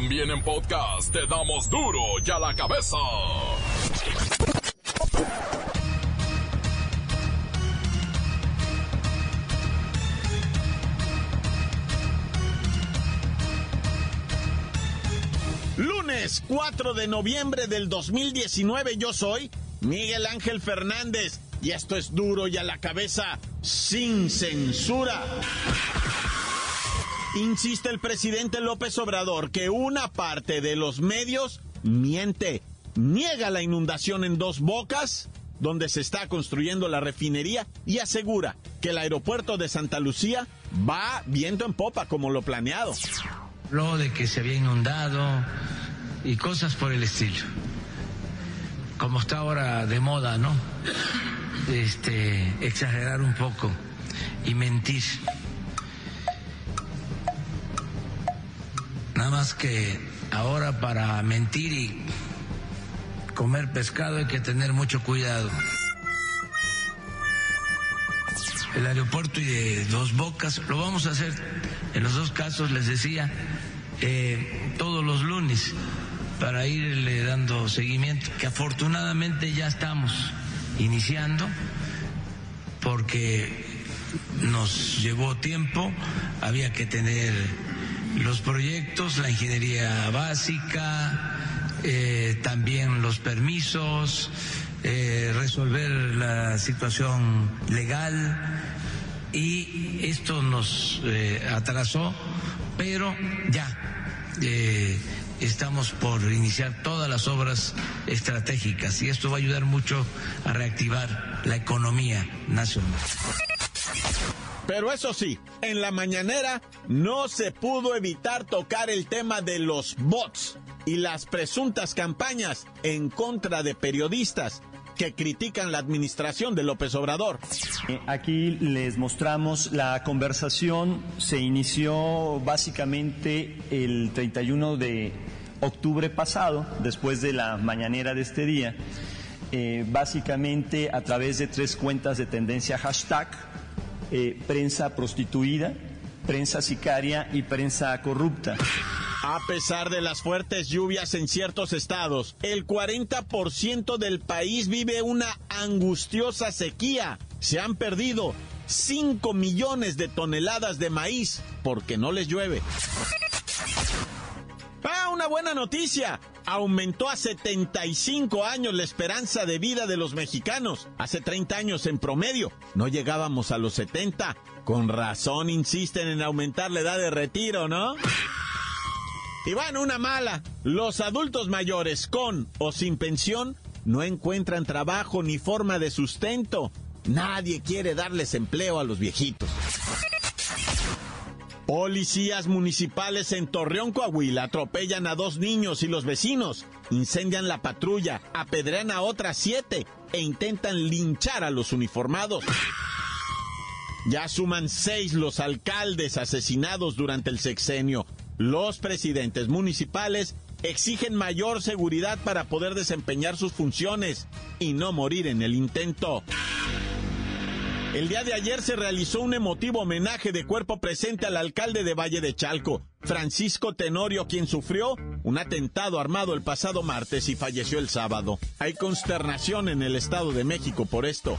También en podcast te damos duro y a la cabeza. Lunes 4 de noviembre del 2019 yo soy Miguel Ángel Fernández y esto es duro y a la cabeza sin censura. Insiste el presidente López Obrador que una parte de los medios miente, niega la inundación en dos bocas, donde se está construyendo la refinería, y asegura que el aeropuerto de Santa Lucía va viento en popa como lo planeado. Lo de que se había inundado y cosas por el estilo. Como está ahora de moda, ¿no? Este, exagerar un poco y mentir. Nada más que ahora para mentir y comer pescado hay que tener mucho cuidado. El aeropuerto y de Dos Bocas lo vamos a hacer en los dos casos, les decía, eh, todos los lunes para irle dando seguimiento, que afortunadamente ya estamos iniciando porque nos llevó tiempo, había que tener los proyectos, la ingeniería básica, eh, también los permisos, eh, resolver la situación legal y esto nos eh, atrasó, pero ya estamos por iniciar todas las obras estratégicas y esto va a ayudar mucho a reactivar la economía nacional. Pero eso sí, en la mañanera no se pudo evitar tocar el tema de los bots y las presuntas campañas en contra de periodistas que critican la administración de López Obrador. Eh, aquí les mostramos la conversación, se inició básicamente el 31 de octubre pasado, después de la mañanera de este día, eh, básicamente a través de tres cuentas de tendencia hashtag, eh, prensa prostituida, prensa sicaria y prensa corrupta. A pesar de las fuertes lluvias en ciertos estados, el 40% del país vive una angustiosa sequía. Se han perdido 5 millones de toneladas de maíz porque no les llueve. Una buena noticia. Aumentó a 75 años la esperanza de vida de los mexicanos. Hace 30 años en promedio. No llegábamos a los 70. Con razón insisten en aumentar la edad de retiro, ¿no? Y bueno, una mala. Los adultos mayores con o sin pensión no encuentran trabajo ni forma de sustento. Nadie quiere darles empleo a los viejitos. Policías municipales en Torreón, Coahuila, atropellan a dos niños y los vecinos, incendian la patrulla, apedrean a otras siete e intentan linchar a los uniformados. Ya suman seis los alcaldes asesinados durante el sexenio. Los presidentes municipales exigen mayor seguridad para poder desempeñar sus funciones y no morir en el intento. El día de ayer se realizó un emotivo homenaje de cuerpo presente al alcalde de Valle de Chalco, Francisco Tenorio, quien sufrió un atentado armado el pasado martes y falleció el sábado. Hay consternación en el Estado de México por esto.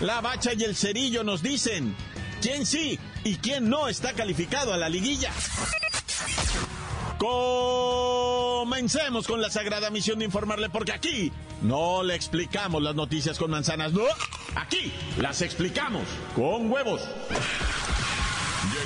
La Bacha y el Cerillo nos dicen quién sí y quién no está calificado a la liguilla. Comencemos con la sagrada misión de informarle porque aquí no le explicamos las noticias con manzanas, no, aquí las explicamos con huevos.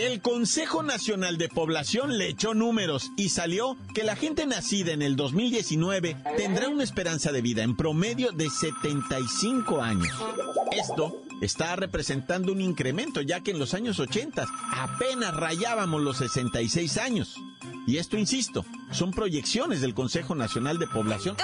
El Consejo Nacional de Población le echó números y salió que la gente nacida en el 2019 tendrá una esperanza de vida en promedio de 75 años. Esto está representando un incremento, ya que en los años 80 apenas rayábamos los 66 años. Y esto, insisto, son proyecciones del Consejo Nacional de Población.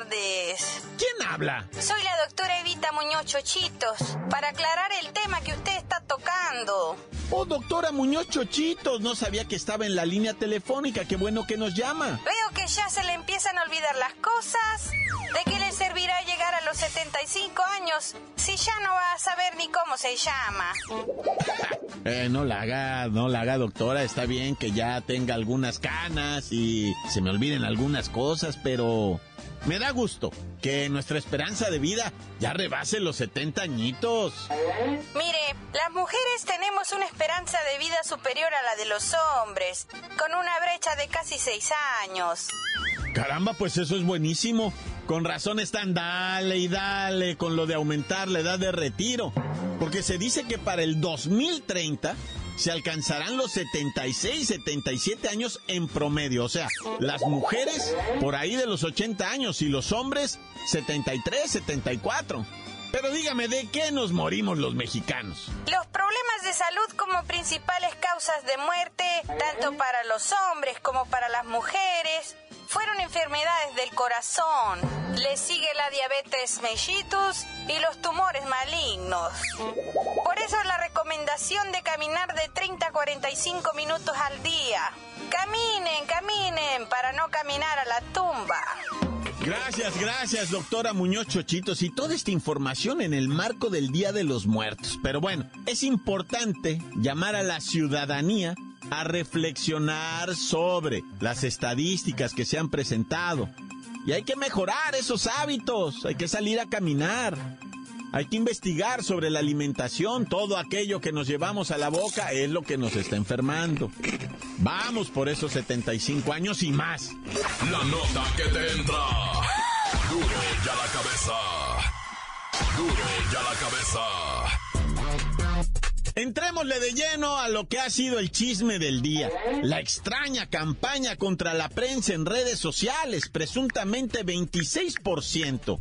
Tardes. ¿Quién habla? Soy la doctora Evita Muñoz Chochitos, para aclarar el tema que usted está tocando. Oh, doctora Muñoz Chochitos, no sabía que estaba en la línea telefónica, qué bueno que nos llama. Veo que ya se le empiezan a olvidar las cosas. ¿De qué le servirá llegar a los 75 años si ya no va a saber ni cómo se llama? Eh, no la haga, no la haga, doctora. Está bien que ya tenga algunas canas y se me olviden algunas cosas, pero me da gusto que nuestra esperanza de vida ya rebase los 70 añitos. Mire, las mujeres tenemos una esperanza de vida superior a la de los hombres, con una brecha de casi 6 años. Caramba, pues eso es buenísimo. Con razón están dale y dale con lo de aumentar la edad de retiro. Porque se dice que para el 2030 se alcanzarán los 76, 77 años en promedio. O sea, las mujeres por ahí de los 80 años y los hombres 73, 74. Pero dígame, ¿de qué nos morimos los mexicanos? Los problemas de salud como principales causas de muerte, tanto para los hombres como para las mujeres, fueron enfermedades del corazón. Le sigue la diabetes mellitus y los tumores malignos. Eso la recomendación de caminar de 30 a 45 minutos al día. Caminen, caminen para no caminar a la tumba. Gracias, gracias, doctora Muñoz Chochitos. Y toda esta información en el marco del Día de los Muertos. Pero bueno, es importante llamar a la ciudadanía a reflexionar sobre las estadísticas que se han presentado. Y hay que mejorar esos hábitos, hay que salir a caminar, hay que investigar sobre la alimentación, todo aquello que nos llevamos a la boca es lo que nos está enfermando. Vamos por esos 75 años y más. La nota que te entra. Duro ya la cabeza. Duro ya la cabeza. Entrémosle de lleno a lo que ha sido el chisme del día. La extraña campaña contra la prensa en redes sociales, presuntamente 26%.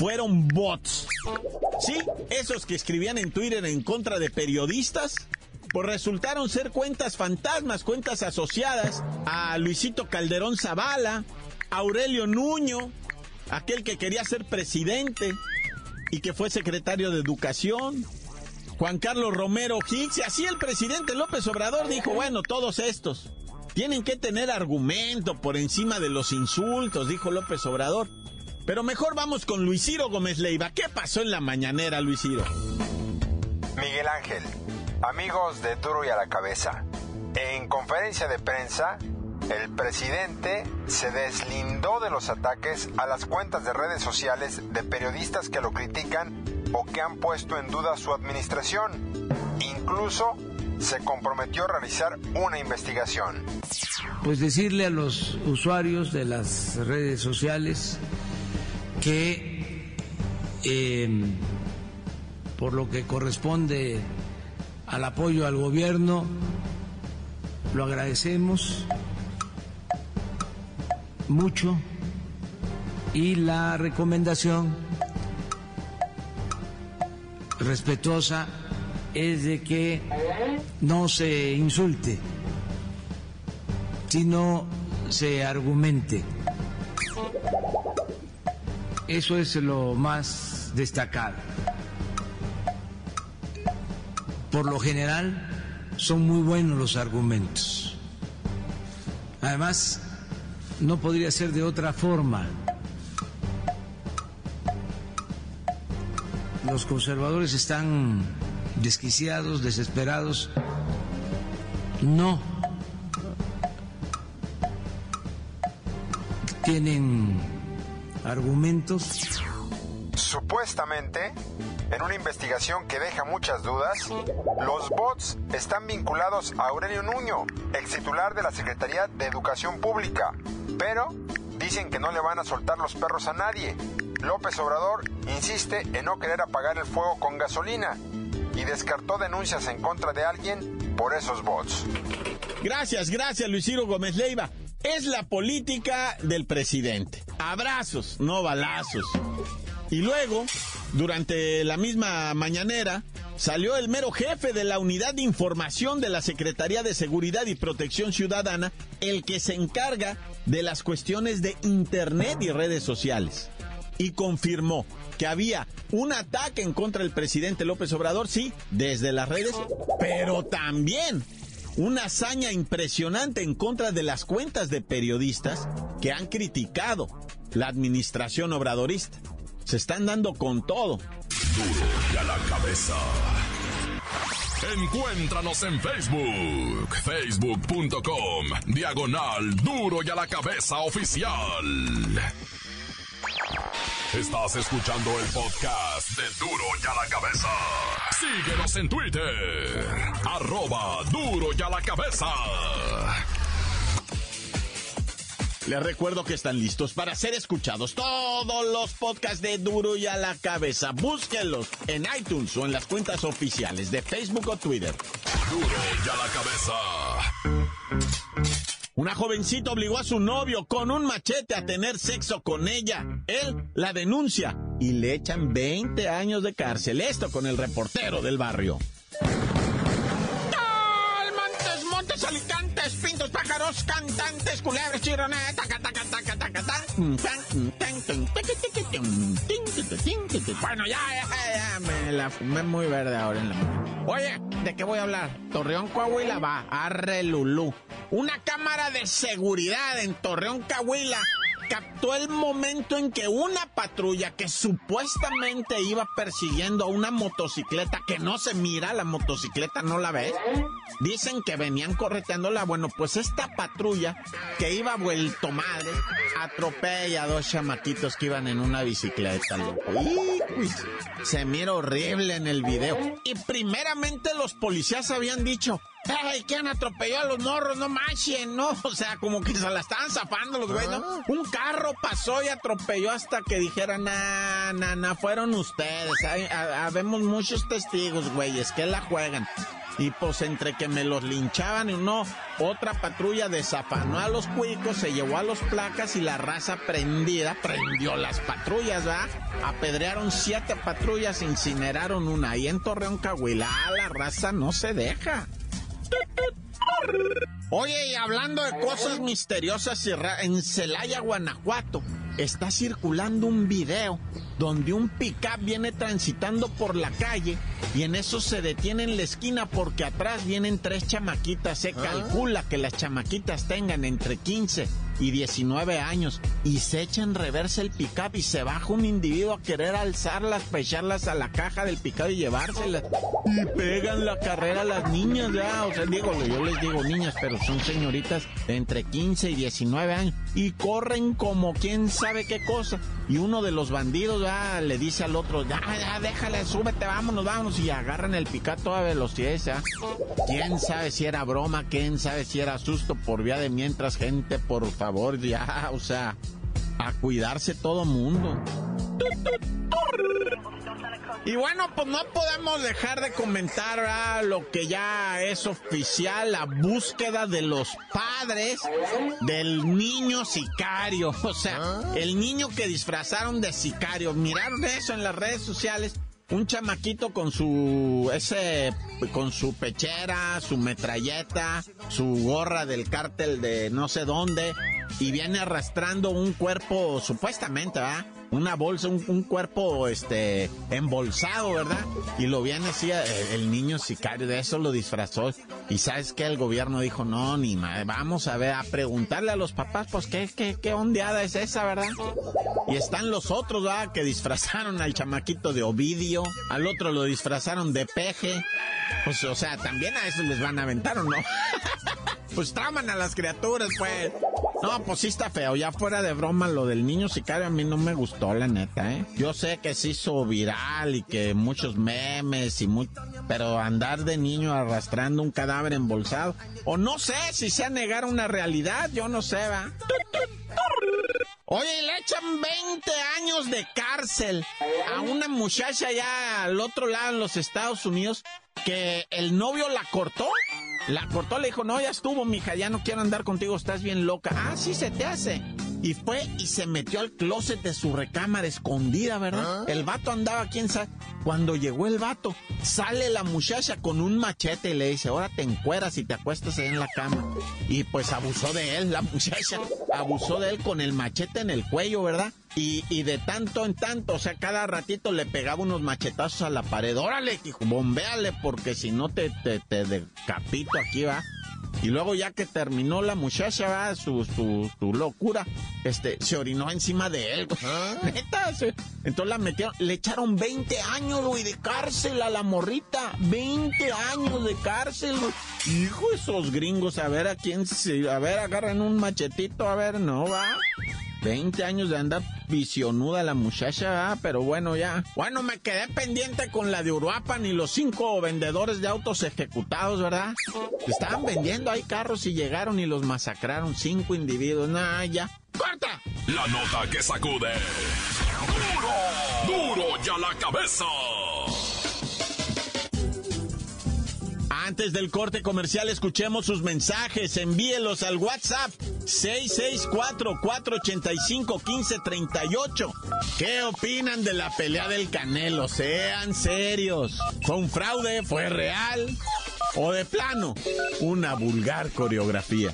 Fueron bots. Sí, esos que escribían en Twitter en contra de periodistas, pues resultaron ser cuentas fantasmas, cuentas asociadas a Luisito Calderón Zavala, Aurelio Nuño, aquel que quería ser presidente y que fue secretario de Educación, Juan Carlos Romero Hicks, y así el presidente López Obrador dijo, bueno, todos estos tienen que tener argumento por encima de los insultos, dijo López Obrador. Pero mejor vamos con Luis Ciro Gómez Leiva. ¿Qué pasó en la mañanera, Luis Ciro? Miguel Ángel, amigos de Duro y a la Cabeza, en conferencia de prensa, el presidente se deslindó de los ataques a las cuentas de redes sociales de periodistas que lo critican o que han puesto en duda su administración. Incluso se comprometió a realizar una investigación. Pues decirle a los usuarios de las redes sociales que em, por lo que corresponde al apoyo al gobierno, lo agradecemos mucho y la recomendación respetuosa es de que no se insulte, sino se argumente. Eso es lo más destacado. Por lo general son muy buenos los argumentos. Además, no podría ser de otra forma. Los conservadores están desquiciados, desesperados. No tienen argumentos. Supuestamente, en una investigación que deja muchas dudas, los bots están vinculados a Aurelio Nuño, ex titular de la Secretaría de Educación Pública, pero dicen que no le van a soltar los perros a nadie. López Obrador insiste en no querer apagar el fuego con gasolina y descartó denuncias en contra de alguien por esos bots. Gracias, gracias Luis Ciro Gómez Leiva. Es la política del presidente. Abrazos, no balazos. Y luego, Durante la misma mañanera, salió el mero jefe de la Unidad de Información de la Secretaría de Seguridad y Protección Ciudadana, el que se encarga de las cuestiones de Internet y redes sociales. Y confirmó que había un ataque en contra del presidente López Obrador, sí, desde las redes, pero también una hazaña impresionante en contra de las cuentas de periodistas que han criticado la administración obradorista. Se están dando con todo. Duro y a la cabeza. Encuéntranos en Facebook, facebook.com, diagonal Duro y a la cabeza oficial. Estás escuchando el podcast de Duro y a la cabeza. Síguenos en Twitter, arroba Duro y a la cabeza. Les recuerdo que están listos para ser escuchados todos los podcasts de Duro y a la cabeza. Búsquenlos en iTunes o en las cuentas oficiales de Facebook o Twitter. Duro y a la cabeza. Una jovencita obligó a su novio con un machete a tener sexo con ella. Él la denuncia y le echan 20 años de cárcel. Esto con el reportero del barrio. Montes, alicantes, pintos, pájaros, cantantes, culebres, chirones, taca, taca, taca, taca, Bueno, ya, ya, ya, me la fumé muy verde ahora en la Oye, ¿de qué voy a hablar? Torreón, Coahuila, va, arre Lulú. Una cámara de seguridad en Torreón, Coahuila captó el momento en que una patrulla que supuestamente iba persiguiendo a una motocicleta que no se mira, la motocicleta no la ves, dicen que venían correteándola. Bueno, pues esta patrulla que iba vuelto madre atropella a dos chamaquitos que iban en una bicicleta, se mira horrible en el video. Y primeramente los policías habían dicho, ¡Ay, quién atropelló a los morros! ¡No manchen! ¿No? O sea, como que se la estaban zafando los güeyes, ¿no? Un carro pasó y atropelló hasta que dijeran, na, na, na, fueron ustedes. Habemos muchos testigos, güeyes, que la juegan. Y pues entre que me los linchaban y no, otra patrulla desafanó a los cuicos, se llevó a los placas y la raza prendida prendió las patrullas, ¿va? Apedrearon siete patrullas, incineraron una. Y en Torreón Cahuilá la raza no se deja. Oye, y hablando de cosas misteriosas, en Celaya, Guanajuato, está circulando un video donde un pickup viene transitando por la calle y en eso se detiene en la esquina porque atrás vienen tres chamaquitas. Se ah. calcula que las chamaquitas tengan entre 15 y 19 años y se echa en reversa el pickup y se baja un individuo a querer alzarlas, pecharlas a la caja del pickup y llevárselas. Y pegan la carrera a las niñas ya, o sea, digo, yo les digo niñas, pero son señoritas de entre 15 y 19 años y corren como quién sabe qué cosa. Y uno de los bandidos ya le dice al otro, ya, ya, déjale, súbete, vámonos, vámonos. Y agarran el pickup a velocidad. ¿ya? ¿Quién sabe si era broma? ¿Quién sabe si era susto por vía de mientras? Gente, por favor, ya, o sea, a cuidarse todo mundo. Y bueno, pues no podemos dejar de comentar lo que ya es oficial, la búsqueda de los padres del niño sicario. O sea, ah. el niño que disfrazaron de sicario. Miraron eso en las redes sociales. Un chamaquito con su ese con su pechera, su metralleta, su gorra del cártel de no sé dónde y viene arrastrando un cuerpo supuestamente, ¿verdad? una bolsa, un, cuerpo este embolsado, ¿verdad? Y lo viene así el, niño sicario, de eso lo disfrazó. Y sabes que el gobierno dijo, no, ni más, vamos a ver, a preguntarle a los papás, pues qué, qué, qué ondeada es esa, ¿verdad? Y están los otros, ¿verdad? Que disfrazaron al chamaquito de Ovidio, al otro lo disfrazaron de peje. Pues, o sea, también a eso les van a aventar, ¿o no? pues traman a las criaturas, pues. No, pues sí está feo. Ya fuera de broma, lo del niño sicario a mí no me gustó, la neta, ¿eh? Yo sé que se hizo viral y que muchos memes y muy... Pero andar de niño arrastrando un cadáver embolsado. O no sé si sea negar una realidad, yo no sé, va. Oye, le echan 20 años de cárcel a una muchacha allá al otro lado en los Estados Unidos que el novio la cortó la cortó, le dijo, no, ya estuvo, mija, ya no quiero andar contigo, estás bien loca. Ah, sí se te hace. Y fue y se metió al closet de su recámara escondida, ¿verdad? El vato andaba, quién sabe. Cuando llegó el vato, sale la muchacha con un machete y le dice, ahora te encueras y te acuestas ahí en la cama. Y pues abusó de él, la muchacha. Abusó de él con el machete en el cuello, ¿verdad? Y, y, de tanto en tanto, o sea, cada ratito le pegaba unos machetazos a la pared. Órale, hijo, bombeale, porque si no te, te, te decapito aquí, va. Y luego ya que terminó la muchacha, ¿va? Su, su, su locura, este, se orinó encima de él. ¿Ah? Neta, entonces la metieron, le echaron 20 años, güey, de cárcel a la morrita. 20 años de cárcel, güey. Hijo, esos gringos, a ver a quién se, a ver, agarran un machetito, a ver, no, va. 20 años de andar visionuda la muchacha, pero bueno, ya. Bueno, me quedé pendiente con la de Uruapan y los cinco vendedores de autos ejecutados, ¿verdad? Estaban vendiendo ahí carros y llegaron y los masacraron cinco individuos. Nah, ya. ¡Corta! La nota que sacude. ¡Duro! ¡Duro ya la cabeza! Antes del corte comercial, escuchemos sus mensajes. Envíelos al WhatsApp 664-485-1538. ¿Qué opinan de la pelea del Canelo? Sean serios. ¿Fue un fraude? ¿Fue real? ¿O de plano? Una vulgar coreografía.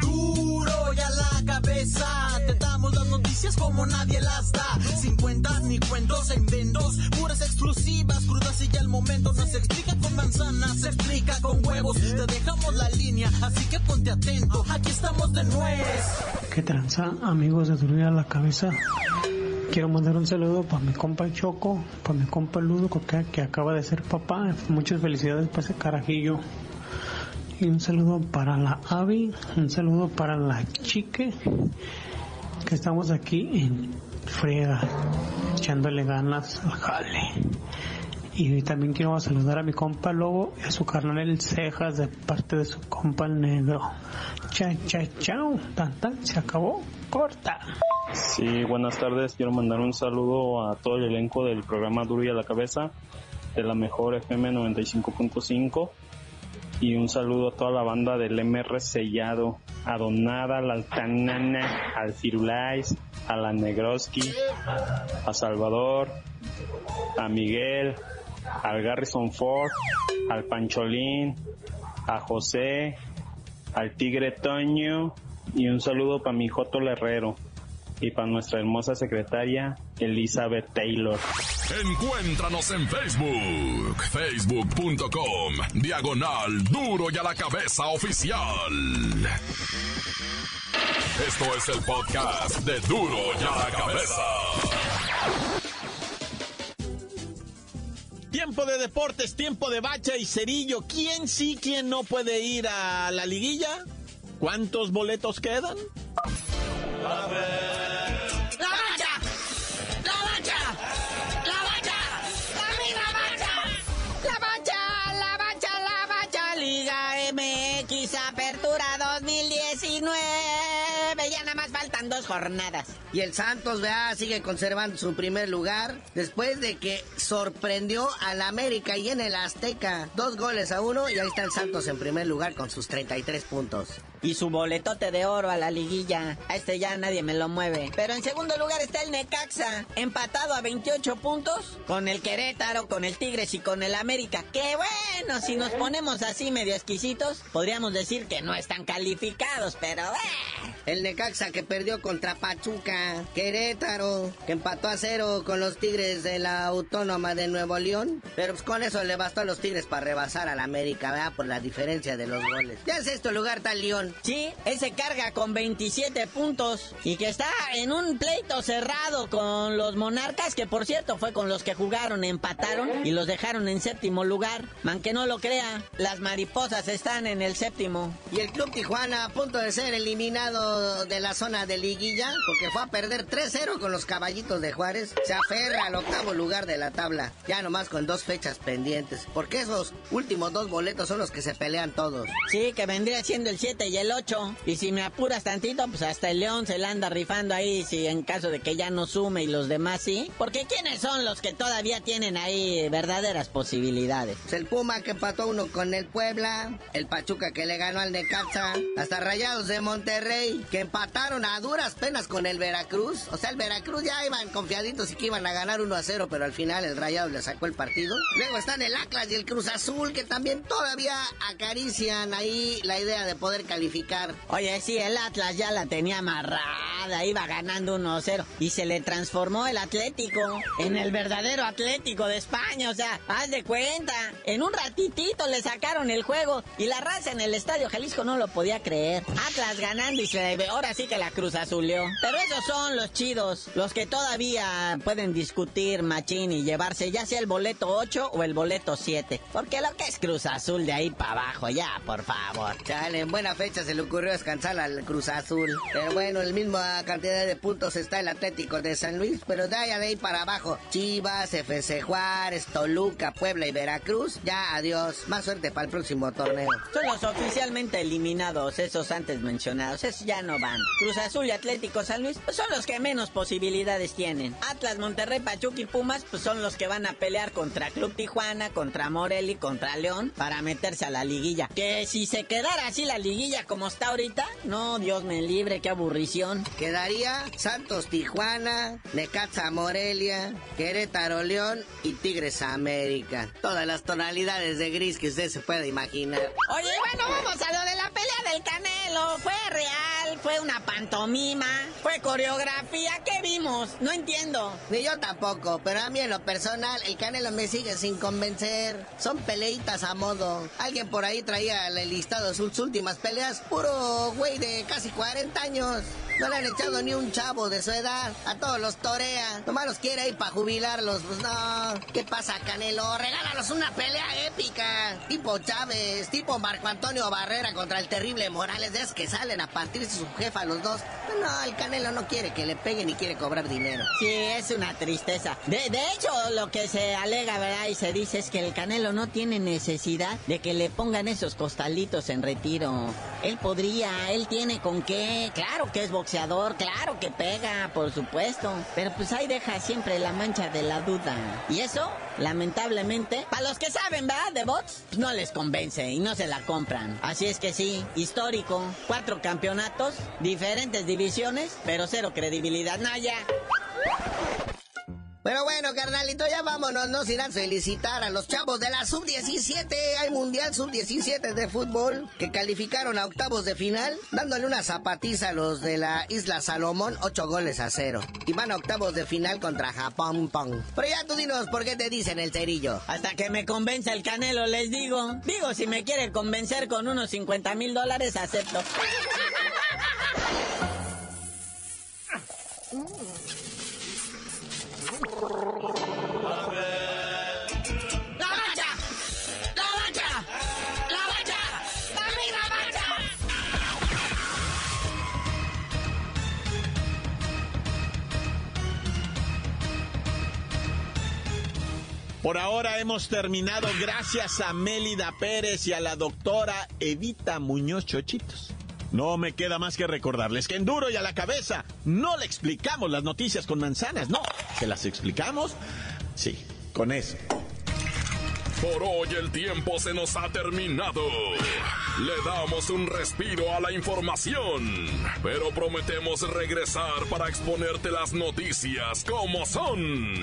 Duro ya la cabeza. Damos las noticias como nadie las da. Sin cuentas ni cuentos en vendos. Puras exclusivas, crudas y ya el momento. No se explica con manzanas, se explica con huevos. Te dejamos la línea, así que ponte atento. Aquí estamos de nuez. ¿Qué tranza, amigos de Duro ya la cabeza? Quiero mandar un saludo para mi compa Choco, para mi compa Ludo, que, que acaba de ser papá. Muchas felicidades para ese carajillo. Y un saludo para la Avi, un saludo para la Chique, que estamos aquí en friega, echándole ganas al jale. Y también quiero saludar a mi compa Lobo y a su carnal el Cejas de parte de su compa el Negro. Cha, cha, chao. Tan, tan, se acabó. Corta. Sí, buenas tardes. Quiero mandar un saludo a todo el elenco del programa Duro y a la Cabeza de la mejor FM 95.5 y un saludo a toda la banda del MR Sellado, a Donada, a la Altanana, al Firulais, a la Negroski, a Salvador, a Miguel, al Garrison Ford, al Pancholín, a José, al Tigre Toño y un saludo para mi Joto Herrero y para nuestra hermosa secretaria Elizabeth Taylor. Encuéntranos en Facebook, facebook.com, diagonal duro y a la cabeza oficial. Esto es el podcast de duro y a la cabeza. Tiempo de deportes, tiempo de bacha y cerillo. ¿Quién sí, quién no puede ir a la liguilla? ¿Cuántos boletos quedan? A jornadas. Y el Santos, vea, sigue conservando su primer lugar después de que sorprendió al América y en el Azteca. Dos goles a uno y ahí está el Santos en primer lugar con sus 33 puntos. Y su boletote de oro a la liguilla. A este ya nadie me lo mueve. Pero en segundo lugar está el Necaxa, empatado a 28 puntos con el Querétaro, con el Tigres y con el América. Que bueno, si nos ponemos así medio exquisitos, podríamos decir que no están calificados, pero... Eh. El Necaxa que perdió contra Pachuca, Querétaro, que empató a cero con los Tigres de la Autónoma de Nuevo León. Pero pues con eso le bastó a los Tigres para rebasar al América, ¿verdad? Por la diferencia de los goles. Ya en sexto lugar está el León. Sí, ese carga con 27 puntos y que está en un pleito cerrado con los Monarcas, que por cierto fue con los que jugaron, empataron y los dejaron en séptimo lugar. Man que no lo crea, las mariposas están en el séptimo. Y el Club Tijuana a punto de ser eliminado de la zona de liguilla porque fue a perder 3-0 con los caballitos de Juárez. Se aferra al octavo lugar de la tabla, ya nomás con dos fechas pendientes, porque esos últimos dos boletos son los que se pelean todos. Sí, que vendría siendo el 7 y el 8. Y si me apuras tantito, pues hasta el León se la anda rifando ahí, si en caso de que ya no sume y los demás sí. Porque ¿quiénes son los que todavía tienen ahí verdaderas posibilidades? Pues el Puma que empató uno con el Puebla, el Pachuca que le ganó al Necaxa, hasta Rayados de Monterrey que empataron a duras penas con el Veracruz. O sea, el Veracruz ya iban confiaditos y que iban a ganar 1 a 0, pero al final el Rayado le sacó el partido. Luego están el Atlas y el Cruz Azul que también todavía acarician ahí la idea de poder calificar. Oye, sí, el Atlas ya la tenía amarrada, iba ganando 1-0 y se le transformó el Atlético en el verdadero Atlético de España, o sea, haz de cuenta, en un ratitito le sacaron el juego y la raza en el Estadio Jalisco no lo podía creer. Atlas ganando y se debe, ahora sí que la Cruz Pero esos son los chidos, los que todavía pueden discutir machín y llevarse ya sea el boleto 8 o el boleto 7, porque lo que es Cruz Azul de ahí para abajo, ya, por favor. Chale, en buena fecha se le ocurrió descansar al Cruz Azul. Pero bueno, el mismo cantidad de puntos está el Atlético de San Luis, pero de ahí, de ahí para abajo. Chivas, FC Juárez, Toluca, Puebla y Veracruz. Ya, adiós. Más suerte para el próximo torneo. Son los oficialmente eliminados, esos antes mencionados. Esos ya no van. Cruz Azul y Atlético San Luis pues son los que menos posibilidades tienen. Atlas, Monterrey, Pachuca y Pumas pues son los que van a pelear contra Club Tijuana, contra Morelli, contra León para meterse a la liguilla. Que si se quedara así la liguilla como está ahorita, no, Dios me libre, qué aburrición. Quedaría Santos Tijuana, Necaxa Morelia, Querétaro León y Tigres América. Todas las tonalidades de gris que usted se puede imaginar. Oye, bueno, vamos a lo de la pelea del Canelo. Fue real, fue una pantomima, fue coreografía. ¿Qué vimos? No entiendo. Ni yo tampoco, pero a mí en lo personal el Canelo me sigue sin convencer. Son peleitas a modo. Alguien por ahí traía el listado de sus últimas peleas. Puro güey de casi 40 años. No le han echado ni un chavo de su edad. A todos los torea. Nomás los quiere ir para jubilarlos. Pues no. ¿Qué pasa, Canelo? Regálanos una pelea épica. Tipo Chávez, tipo Marco Antonio Barrera contra el terrible Morales. Esos que salen a partirse su jefa los dos. No, el Canelo no quiere que le peguen y quiere cobrar dinero. Sí, es una tristeza. De, de hecho, lo que se alega, ¿verdad? Y se dice es que el Canelo no tiene necesidad de que le pongan esos costalitos en retiro. Él podría, él tiene con qué. Claro que es claro que pega, por supuesto. Pero pues ahí deja siempre la mancha de la duda. Y eso, lamentablemente, para los que saben, ¿verdad? De box, pues no les convence y no se la compran. Así es que sí, histórico. Cuatro campeonatos, diferentes divisiones, pero cero credibilidad. No, ya. Pero bueno, carnalito, ya vámonos. Nos irán a felicitar a los chavos de la Sub-17. Hay Mundial Sub-17 de fútbol que calificaron a octavos de final, dándole una zapatiza a los de la Isla Salomón, ocho goles a cero. Y van a octavos de final contra Japón Pong. Pero ya tú dinos por qué te dicen el cerillo. Hasta que me convenza el canelo, les digo. Digo, si me quiere convencer con unos 50 mil dólares, acepto. Por ahora hemos terminado gracias a Mélida Pérez y a la doctora Evita Muñoz Chochitos. No me queda más que recordarles que en duro y a la cabeza no le explicamos las noticias con manzanas, no, se las explicamos, sí, con eso. Por hoy el tiempo se nos ha terminado. Le damos un respiro a la información, pero prometemos regresar para exponerte las noticias como son.